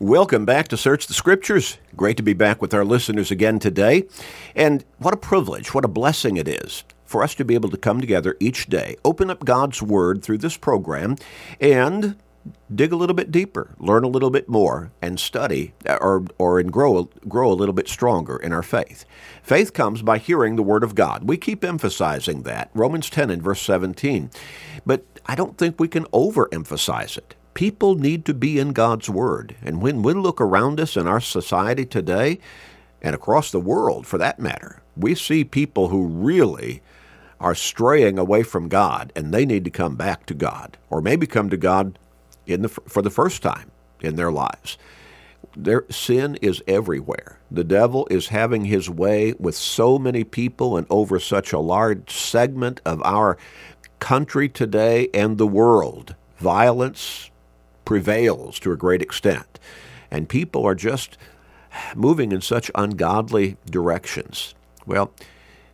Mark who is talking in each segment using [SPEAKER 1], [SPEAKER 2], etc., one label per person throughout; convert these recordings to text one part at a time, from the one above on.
[SPEAKER 1] Welcome back to Search the Scriptures. Great to be back with our listeners again today. And what a privilege, what a blessing it is for us to be able to come together each day, open up God's Word through this program, and dig a little bit deeper, learn a little bit more, and study or, or and grow, grow a little bit stronger in our faith. Faith comes by hearing the Word of God. We keep emphasizing that. Romans 10 and verse 17. But I don't think we can overemphasize it. People need to be in God's Word. And when we look around us in our society today, and across the world for that matter, we see people who really are straying away from God and they need to come back to God or maybe come to God in the, for the first time in their lives. Their sin is everywhere. The devil is having his way with so many people and over such a large segment of our country today and the world. Violence, prevails to a great extent. And people are just moving in such ungodly directions. Well,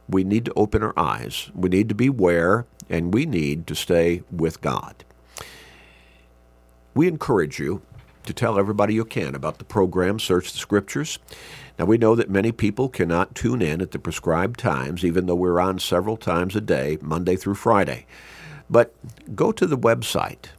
[SPEAKER 1] we need to open our eyes. We need to beware, and we need to stay with God. We encourage you to tell everybody you can about the program Search the Scriptures. Now, we know that many people cannot tune in at the prescribed times, even though we're on several times a day, Monday through Friday. But go to the website,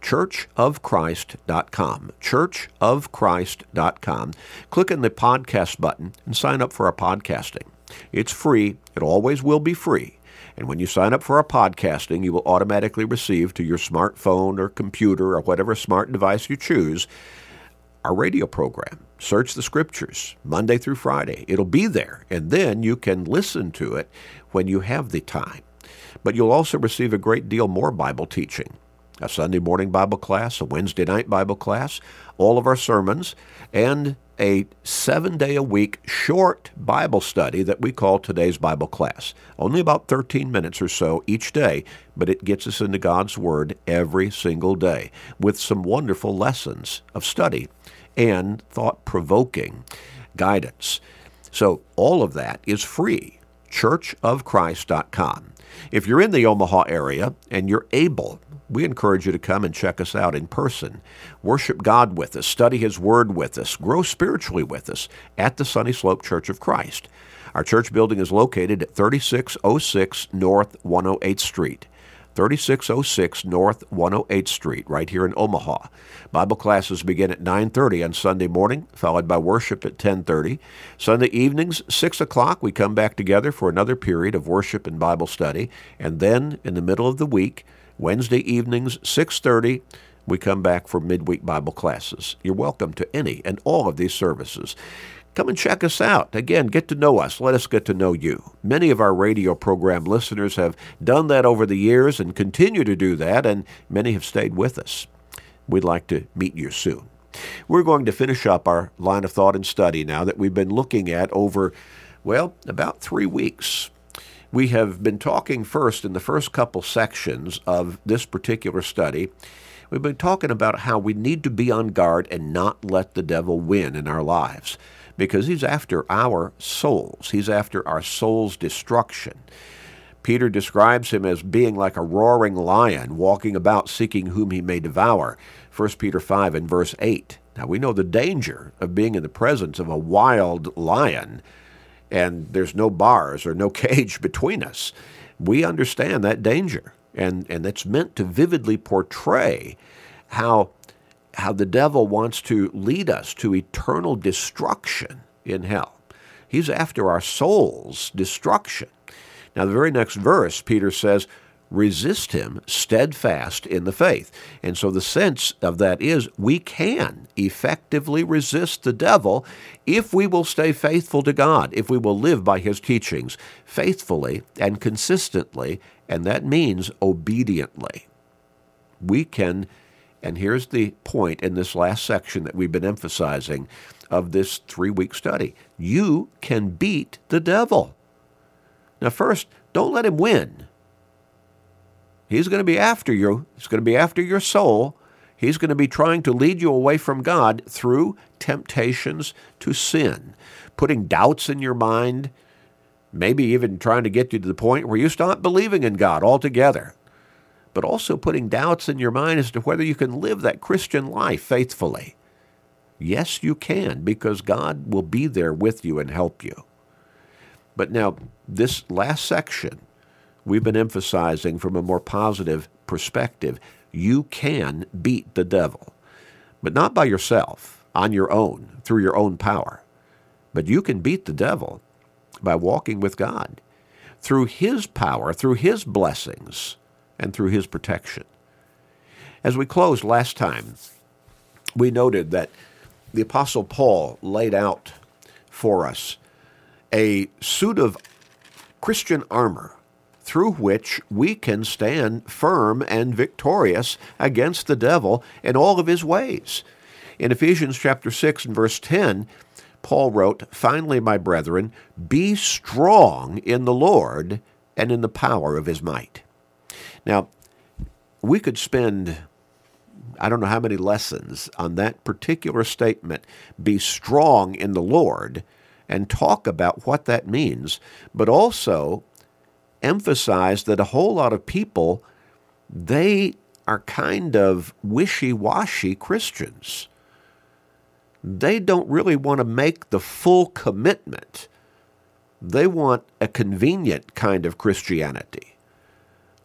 [SPEAKER 1] churchofchrist.com. Churchofchrist.com. Click on the podcast button and sign up for our podcasting. It's free. It always will be free. And when you sign up for our podcasting, you will automatically receive to your smartphone or computer or whatever smart device you choose our radio program. Search the Scriptures Monday through Friday. It'll be there, and then you can listen to it when you have the time. But you'll also receive a great deal more Bible teaching a Sunday morning Bible class, a Wednesday night Bible class, all of our sermons, and a seven day a week short Bible study that we call today's Bible class. Only about 13 minutes or so each day, but it gets us into God's Word every single day with some wonderful lessons of study and thought provoking guidance. So all of that is free. ChurchofChrist.com. If you're in the Omaha area and you're able, we encourage you to come and check us out in person. Worship God with us, study His Word with us, grow spiritually with us at the Sunny Slope Church of Christ. Our church building is located at 3606 North 108th Street. 3606 North 108th Street, right here in Omaha. Bible classes begin at 9.30 on Sunday morning, followed by worship at 10.30. Sunday evenings, 6 o'clock, we come back together for another period of worship and Bible study. And then, in the middle of the week, Wednesday evenings, 6:30, we come back for midweek Bible classes. You're welcome to any and all of these services. Come and check us out. Again, get to know us. Let us get to know you. Many of our radio program listeners have done that over the years and continue to do that, and many have stayed with us. We'd like to meet you soon. We're going to finish up our line of thought and study now that we've been looking at over, well, about three weeks. We have been talking first in the first couple sections of this particular study. We've been talking about how we need to be on guard and not let the devil win in our lives because he's after our souls. He's after our soul's destruction. Peter describes him as being like a roaring lion walking about seeking whom he may devour. 1 Peter 5 and verse 8. Now we know the danger of being in the presence of a wild lion and there's no bars or no cage between us. We understand that danger, and, and it's meant to vividly portray how, how the devil wants to lead us to eternal destruction in hell. He's after our soul's destruction. Now, the very next verse, Peter says, resist him steadfast in the faith. And so the sense of that is we can effectively resist the devil if we will stay faithful to God, if we will live by his teachings faithfully and consistently, and that means obediently. We can, and here's the point in this last section that we've been emphasizing of this three week study you can beat the devil. Now, first, don't let him win. He's going to be after you. He's going to be after your soul. He's going to be trying to lead you away from God through temptations to sin, putting doubts in your mind, maybe even trying to get you to the point where you stop believing in God altogether, but also putting doubts in your mind as to whether you can live that Christian life faithfully. Yes, you can, because God will be there with you and help you. But now, this last section, we've been emphasizing from a more positive perspective. You can beat the devil, but not by yourself, on your own, through your own power. But you can beat the devil by walking with God through His power, through His blessings, and through His protection. As we closed last time, we noted that the Apostle Paul laid out for us a suit of Christian armor through which we can stand firm and victorious against the devil and all of his ways. In Ephesians chapter 6 and verse 10, Paul wrote, Finally, my brethren, be strong in the Lord and in the power of his might. Now, we could spend I don't know how many lessons on that particular statement, be strong in the Lord, and talk about what that means, but also emphasize that a whole lot of people, they are kind of wishy washy Christians. They don't really want to make the full commitment. They want a convenient kind of Christianity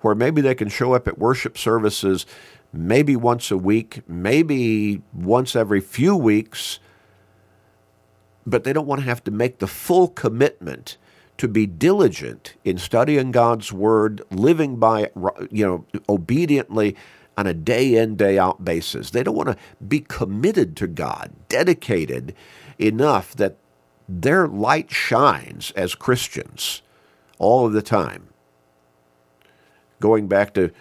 [SPEAKER 1] where maybe they can show up at worship services maybe once a week, maybe once every few weeks, but they don't want to have to make the full commitment to be diligent in studying God's word, living by it, you know, obediently on a day in, day out basis. They don't want to be committed to God, dedicated enough that their light shines as Christians all of the time. Going back to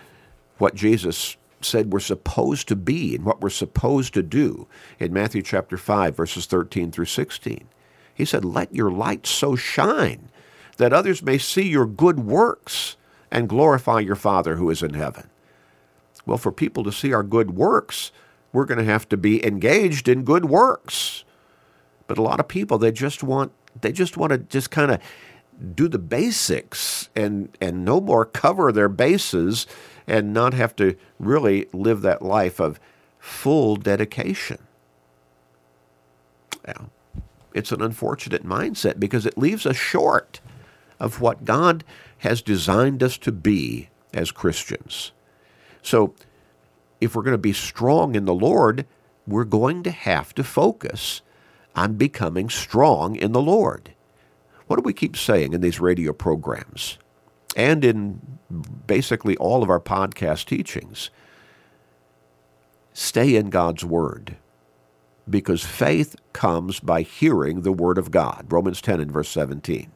[SPEAKER 1] what Jesus said we're supposed to be and what we're supposed to do in Matthew chapter 5, verses 13 through 16. He said, Let your light so shine that others may see your good works and glorify your Father who is in heaven. Well, for people to see our good works, we're going to have to be engaged in good works. But a lot of people, they just want they just want to just kind of do the basics and and no more cover their bases and not have to really live that life of full dedication. It's an unfortunate mindset because it leaves us short of what God has designed us to be as Christians. So, if we're going to be strong in the Lord, we're going to have to focus on becoming strong in the Lord. What do we keep saying in these radio programs? and in basically all of our podcast teachings. Stay in God's Word because faith comes by hearing the Word of God. Romans 10 and verse 17.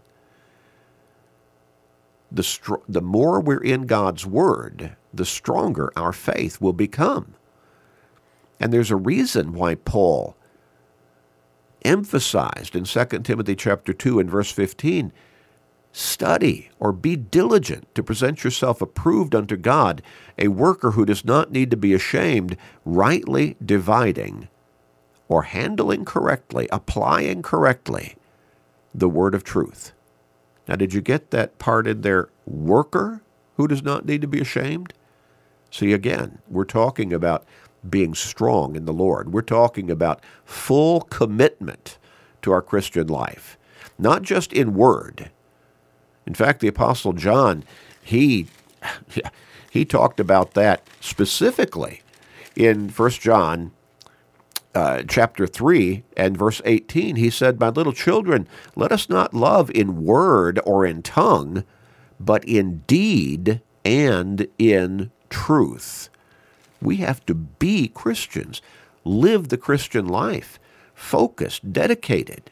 [SPEAKER 1] The, str- the more we're in God's Word, the stronger our faith will become. And there's a reason why Paul emphasized in 2 Timothy chapter 2 and verse 15 Study or be diligent to present yourself approved unto God, a worker who does not need to be ashamed, rightly dividing or handling correctly, applying correctly the word of truth. Now, did you get that part in there? Worker who does not need to be ashamed? See, again, we're talking about being strong in the Lord. We're talking about full commitment to our Christian life, not just in word in fact, the Apostle John, he, he talked about that specifically in 1 John uh, chapter 3 and verse 18. He said, My little children, let us not love in word or in tongue, but in deed and in truth. We have to be Christians, live the Christian life, focused, dedicated.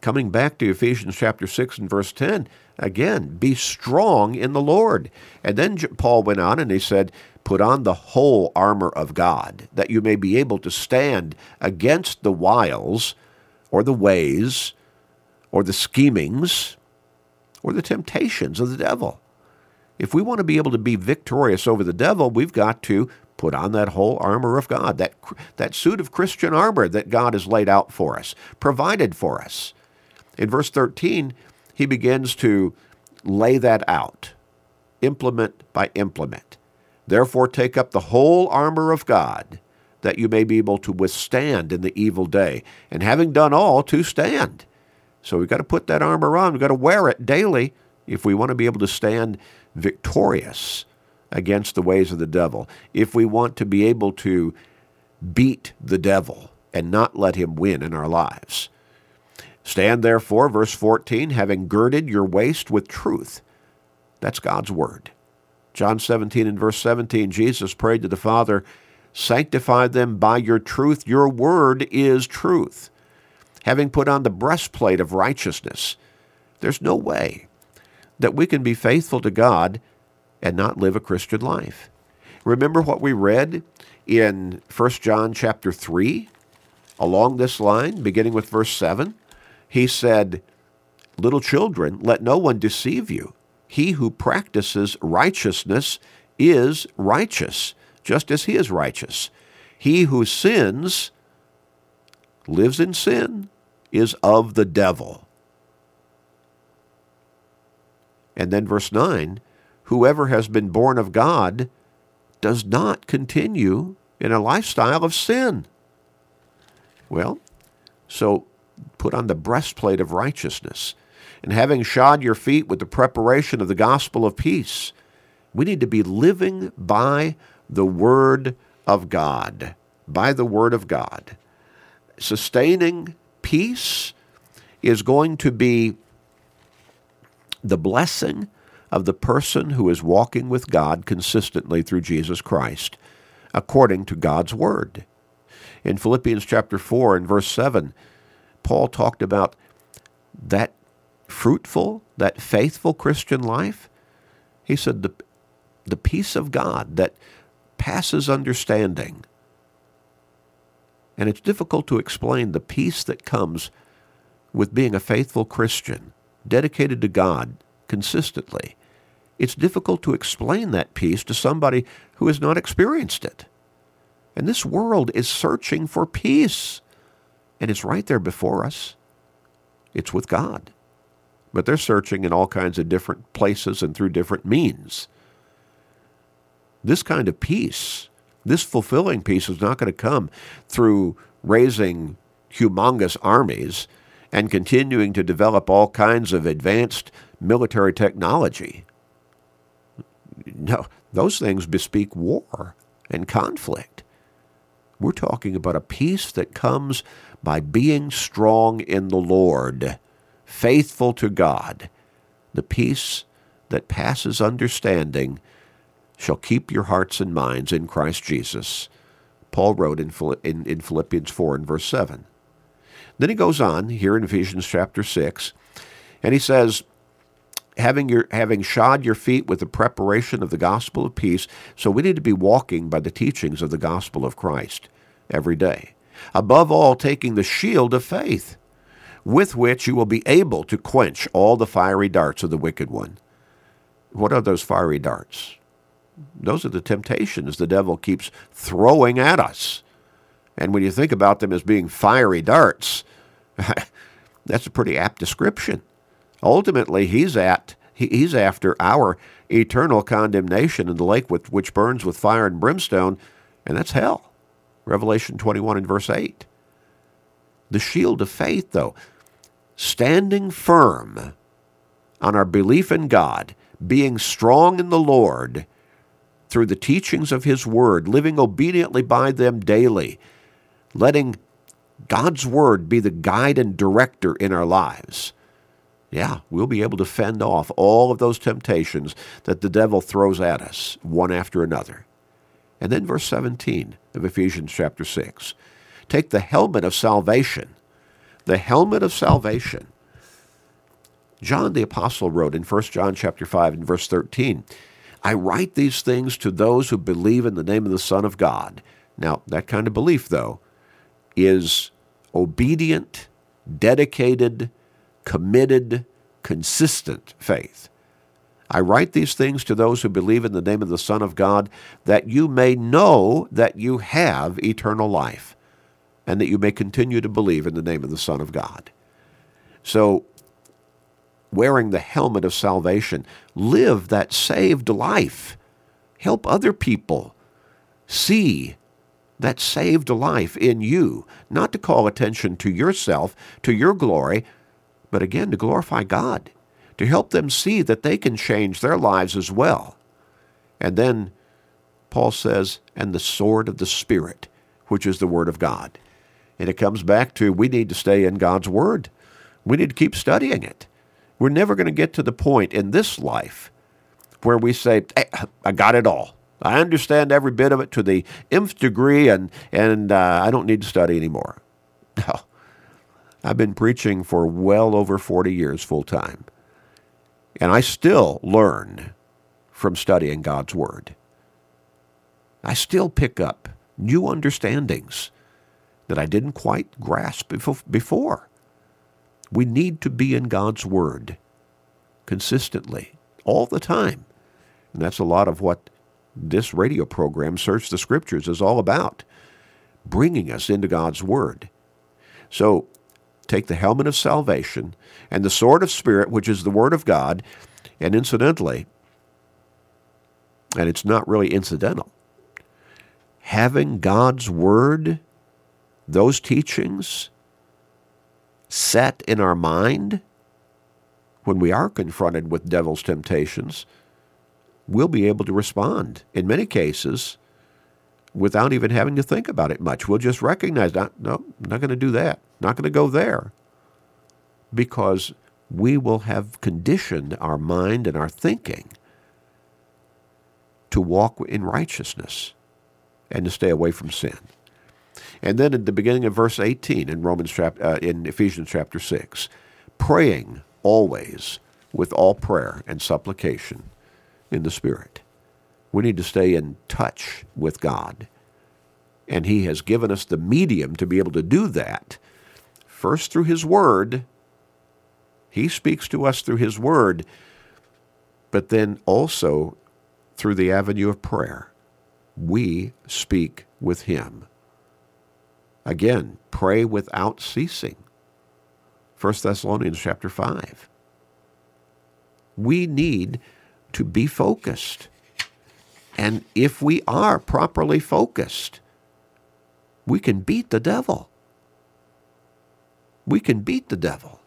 [SPEAKER 1] Coming back to Ephesians chapter 6 and verse 10, Again, be strong in the Lord. And then Paul went on and he said, Put on the whole armor of God, that you may be able to stand against the wiles or the ways or the schemings or the temptations of the devil. If we want to be able to be victorious over the devil, we've got to put on that whole armor of God, that, that suit of Christian armor that God has laid out for us, provided for us. In verse 13, he begins to lay that out, implement by implement. Therefore, take up the whole armor of God, that you may be able to withstand in the evil day, and having done all, to stand. So we've got to put that armor on. We've got to wear it daily if we want to be able to stand victorious against the ways of the devil, if we want to be able to beat the devil and not let him win in our lives. Stand therefore, verse 14, having girded your waist with truth. That's God's word. John 17 and verse 17, Jesus prayed to the Father, Sanctify them by your truth. Your word is truth. Having put on the breastplate of righteousness. There's no way that we can be faithful to God and not live a Christian life. Remember what we read in 1 John chapter 3 along this line, beginning with verse 7? He said, Little children, let no one deceive you. He who practices righteousness is righteous, just as he is righteous. He who sins, lives in sin, is of the devil. And then verse 9 whoever has been born of God does not continue in a lifestyle of sin. Well, so put on the breastplate of righteousness. And having shod your feet with the preparation of the gospel of peace, we need to be living by the Word of God. By the Word of God. Sustaining peace is going to be the blessing of the person who is walking with God consistently through Jesus Christ, according to God's Word. In Philippians chapter 4 and verse 7, Paul talked about that fruitful, that faithful Christian life. He said, the, the peace of God that passes understanding. And it's difficult to explain the peace that comes with being a faithful Christian dedicated to God consistently, it's difficult to explain that peace to somebody who has not experienced it. And this world is searching for peace. And it's right there before us. It's with God. But they're searching in all kinds of different places and through different means. This kind of peace, this fulfilling peace, is not going to come through raising humongous armies and continuing to develop all kinds of advanced military technology. No, those things bespeak war and conflict. We're talking about a peace that comes by being strong in the Lord, faithful to God. The peace that passes understanding shall keep your hearts and minds in Christ Jesus. Paul wrote in, in, in Philippians 4 and verse 7. Then he goes on here in Ephesians chapter 6, and he says, having your having shod your feet with the preparation of the gospel of peace. So we need to be walking by the teachings of the gospel of Christ every day. Above all taking the shield of faith with which you will be able to quench all the fiery darts of the wicked one. What are those fiery darts? Those are the temptations the devil keeps throwing at us. And when you think about them as being fiery darts, that's a pretty apt description. Ultimately, he's at he's after our eternal condemnation in the lake with, which burns with fire and brimstone, and that's hell. Revelation 21 and verse 8. The shield of faith, though, standing firm on our belief in God, being strong in the Lord through the teachings of His Word, living obediently by them daily, letting God's Word be the guide and director in our lives, yeah, we'll be able to fend off all of those temptations that the devil throws at us, one after another. And then verse 17 of Ephesians chapter 6. Take the helmet of salvation. The helmet of salvation. John the apostle wrote in 1 John chapter 5 and verse 13, I write these things to those who believe in the name of the Son of God. Now, that kind of belief, though, is obedient, dedicated, committed, consistent faith. I write these things to those who believe in the name of the Son of God, that you may know that you have eternal life, and that you may continue to believe in the name of the Son of God. So, wearing the helmet of salvation, live that saved life. Help other people see that saved life in you, not to call attention to yourself, to your glory, but again to glorify God, to help them see that they can change their lives as well. And then Paul says, and the sword of the Spirit, which is the Word of God. And it comes back to we need to stay in God's Word. We need to keep studying it. We're never going to get to the point in this life where we say, hey, I got it all. I understand every bit of it to the nth degree, and, and uh, I don't need to study anymore. No. I've been preaching for well over 40 years full time, and I still learn from studying God's Word. I still pick up new understandings that I didn't quite grasp before. We need to be in God's Word consistently, all the time. And that's a lot of what this radio program, Search the Scriptures, is all about bringing us into God's Word. So take the helmet of salvation and the sword of Spirit, which is the Word of God, and incidentally, and it's not really incidental, having God's Word, those teachings, set in our mind when we are confronted with devil's temptations, we'll be able to respond. In many cases without even having to think about it much. We'll just recognize, no, I'm not going to do that. Not going to go there. Because we will have conditioned our mind and our thinking to walk in righteousness and to stay away from sin. And then at the beginning of verse 18 in Romans uh, in Ephesians chapter 6, praying always with all prayer and supplication in the Spirit. We need to stay in touch with God. And He has given us the medium to be able to do that. First through His Word. He speaks to us through His Word, but then also through the avenue of prayer we speak with him. Again, pray without ceasing. 1 Thessalonians chapter 5. We need to be focused. And if we are properly focused, we can beat the devil. We can beat the devil.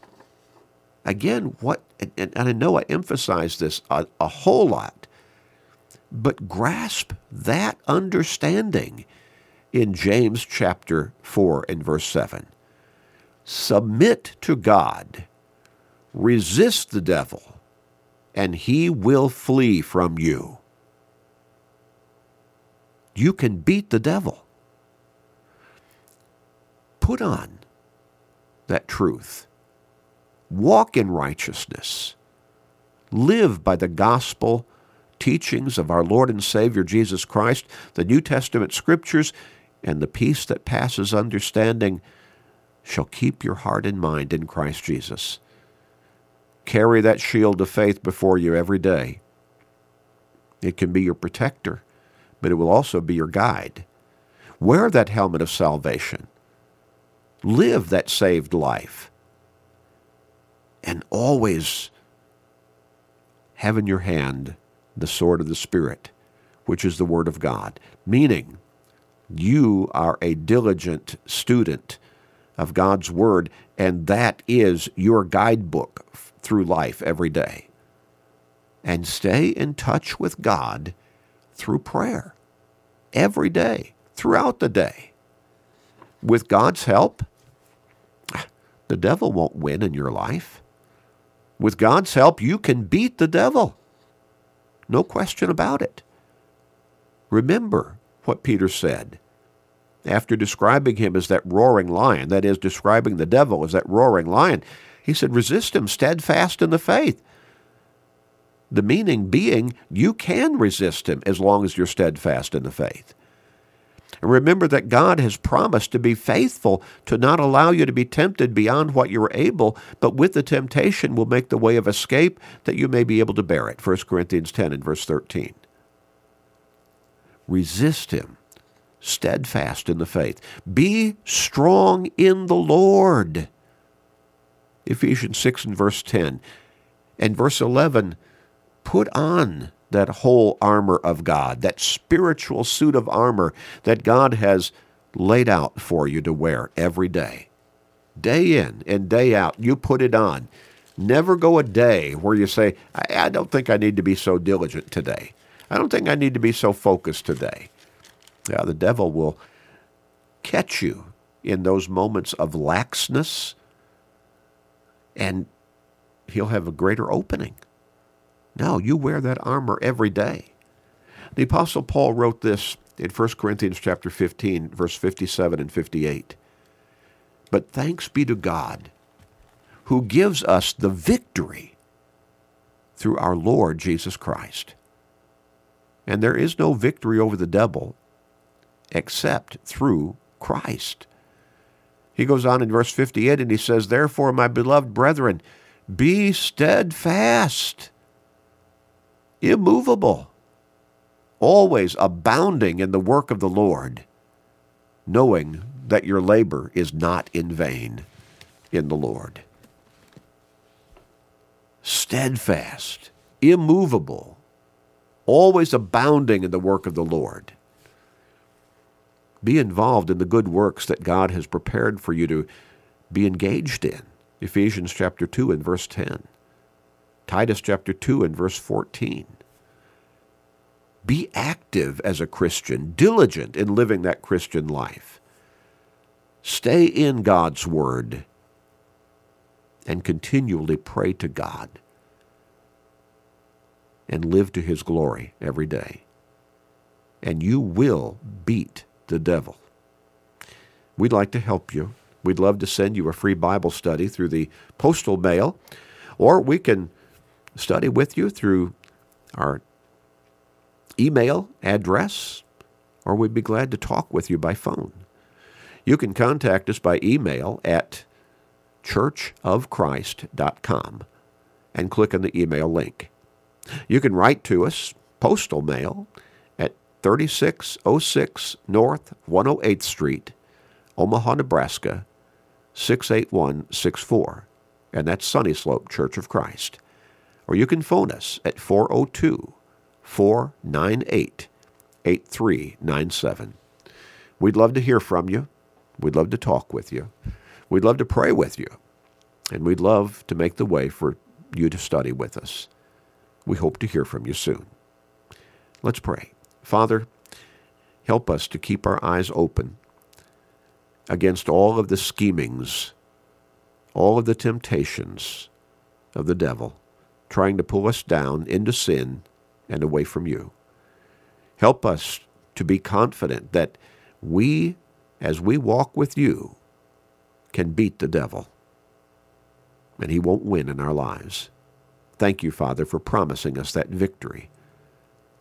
[SPEAKER 1] Again, what, and, I know I emphasize this a, a whole lot, but grasp that understanding in James chapter 4 and verse 7. Submit to God, resist the devil, and he will flee from you. You can beat the devil. Put on that truth. Walk in righteousness. Live by the gospel teachings of our Lord and Savior Jesus Christ, the New Testament scriptures, and the peace that passes understanding shall keep your heart and mind in Christ Jesus. Carry that shield of faith before you every day. It can be your protector, but it will also be your guide. Wear that helmet of salvation. Live that saved life. And always have in your hand the sword of the Spirit, which is the Word of God, meaning you are a diligent student of God's Word, and that is your guidebook through life every day. And stay in touch with God through prayer every day, throughout the day. With God's help, the devil won't win in your life. With God's help, you can beat the devil. No question about it. Remember what Peter said after describing him as that roaring lion, that is, describing the devil as that roaring lion. He said, resist him steadfast in the faith. The meaning being, you can resist him as long as you're steadfast in the faith. And remember that God has promised to be faithful to not allow you to be tempted beyond what you're able, but with the temptation will make the way of escape that you may be able to bear it. 1 Corinthians 10 and verse 13. Resist him, steadfast in the faith. Be strong in the Lord. Ephesians 6 and verse 10. And verse 11, put on that whole armor of God, that spiritual suit of armor that God has laid out for you to wear every day. Day in and day out, you put it on. Never go a day where you say, I, I don't think I need to be so diligent today. I don't think I need to be so focused today. Yeah, the devil will catch you in those moments of laxness, and he'll have a greater opening. No, you wear that armor every day. The Apostle Paul wrote this in 1 Corinthians chapter 15, verse 57 and 58. But thanks be to God who gives us the victory through our Lord Jesus Christ. And there is no victory over the devil except through Christ. He goes on in verse 58 and he says, Therefore, my beloved brethren, be steadfast, immovable, always abounding in the work of the Lord, knowing that your labor is not in vain in the Lord. Steadfast, immovable, always abounding in the work of the Lord. Be involved in the good works that God has prepared for you to be engaged in. Ephesians chapter 2 and verse 10. Titus chapter 2 and verse 14. Be active as a Christian, diligent in living that Christian life. Stay in God's Word and continually pray to God and live to His glory every day. And you will beat the devil. We'd like to help you. We'd love to send you a free Bible study through the postal mail, or we can study with you through our email address, or we'd be glad to talk with you by phone. You can contact us by email at churchofchrist.com and click on the email link. You can write to us, postal mail, at 3606 North 108th Street, Omaha, Nebraska 68164. And that's Sunny Slope Church of Christ. Or you can phone us at 402 498 8397. We'd love to hear from you. We'd love to talk with you. We'd love to pray with you. And we'd love to make the way for you to study with us. We hope to hear from you soon. Let's pray. Father, help us to keep our eyes open against all of the schemings, all of the temptations of the devil, trying to pull us down into sin and away from you. Help us to be confident that we, as we walk with you, can beat the devil, and he won't win in our lives. Thank you, Father, for promising us that victory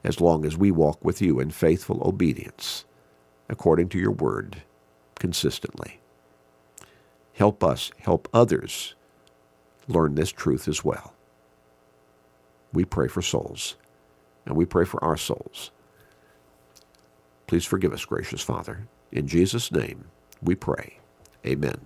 [SPEAKER 1] as long as we walk with you in faithful obedience according to your word consistently. Help us help others learn this truth as well. We pray for souls and we pray for our souls. Please forgive us, gracious Father. In Jesus' name we pray. Amen.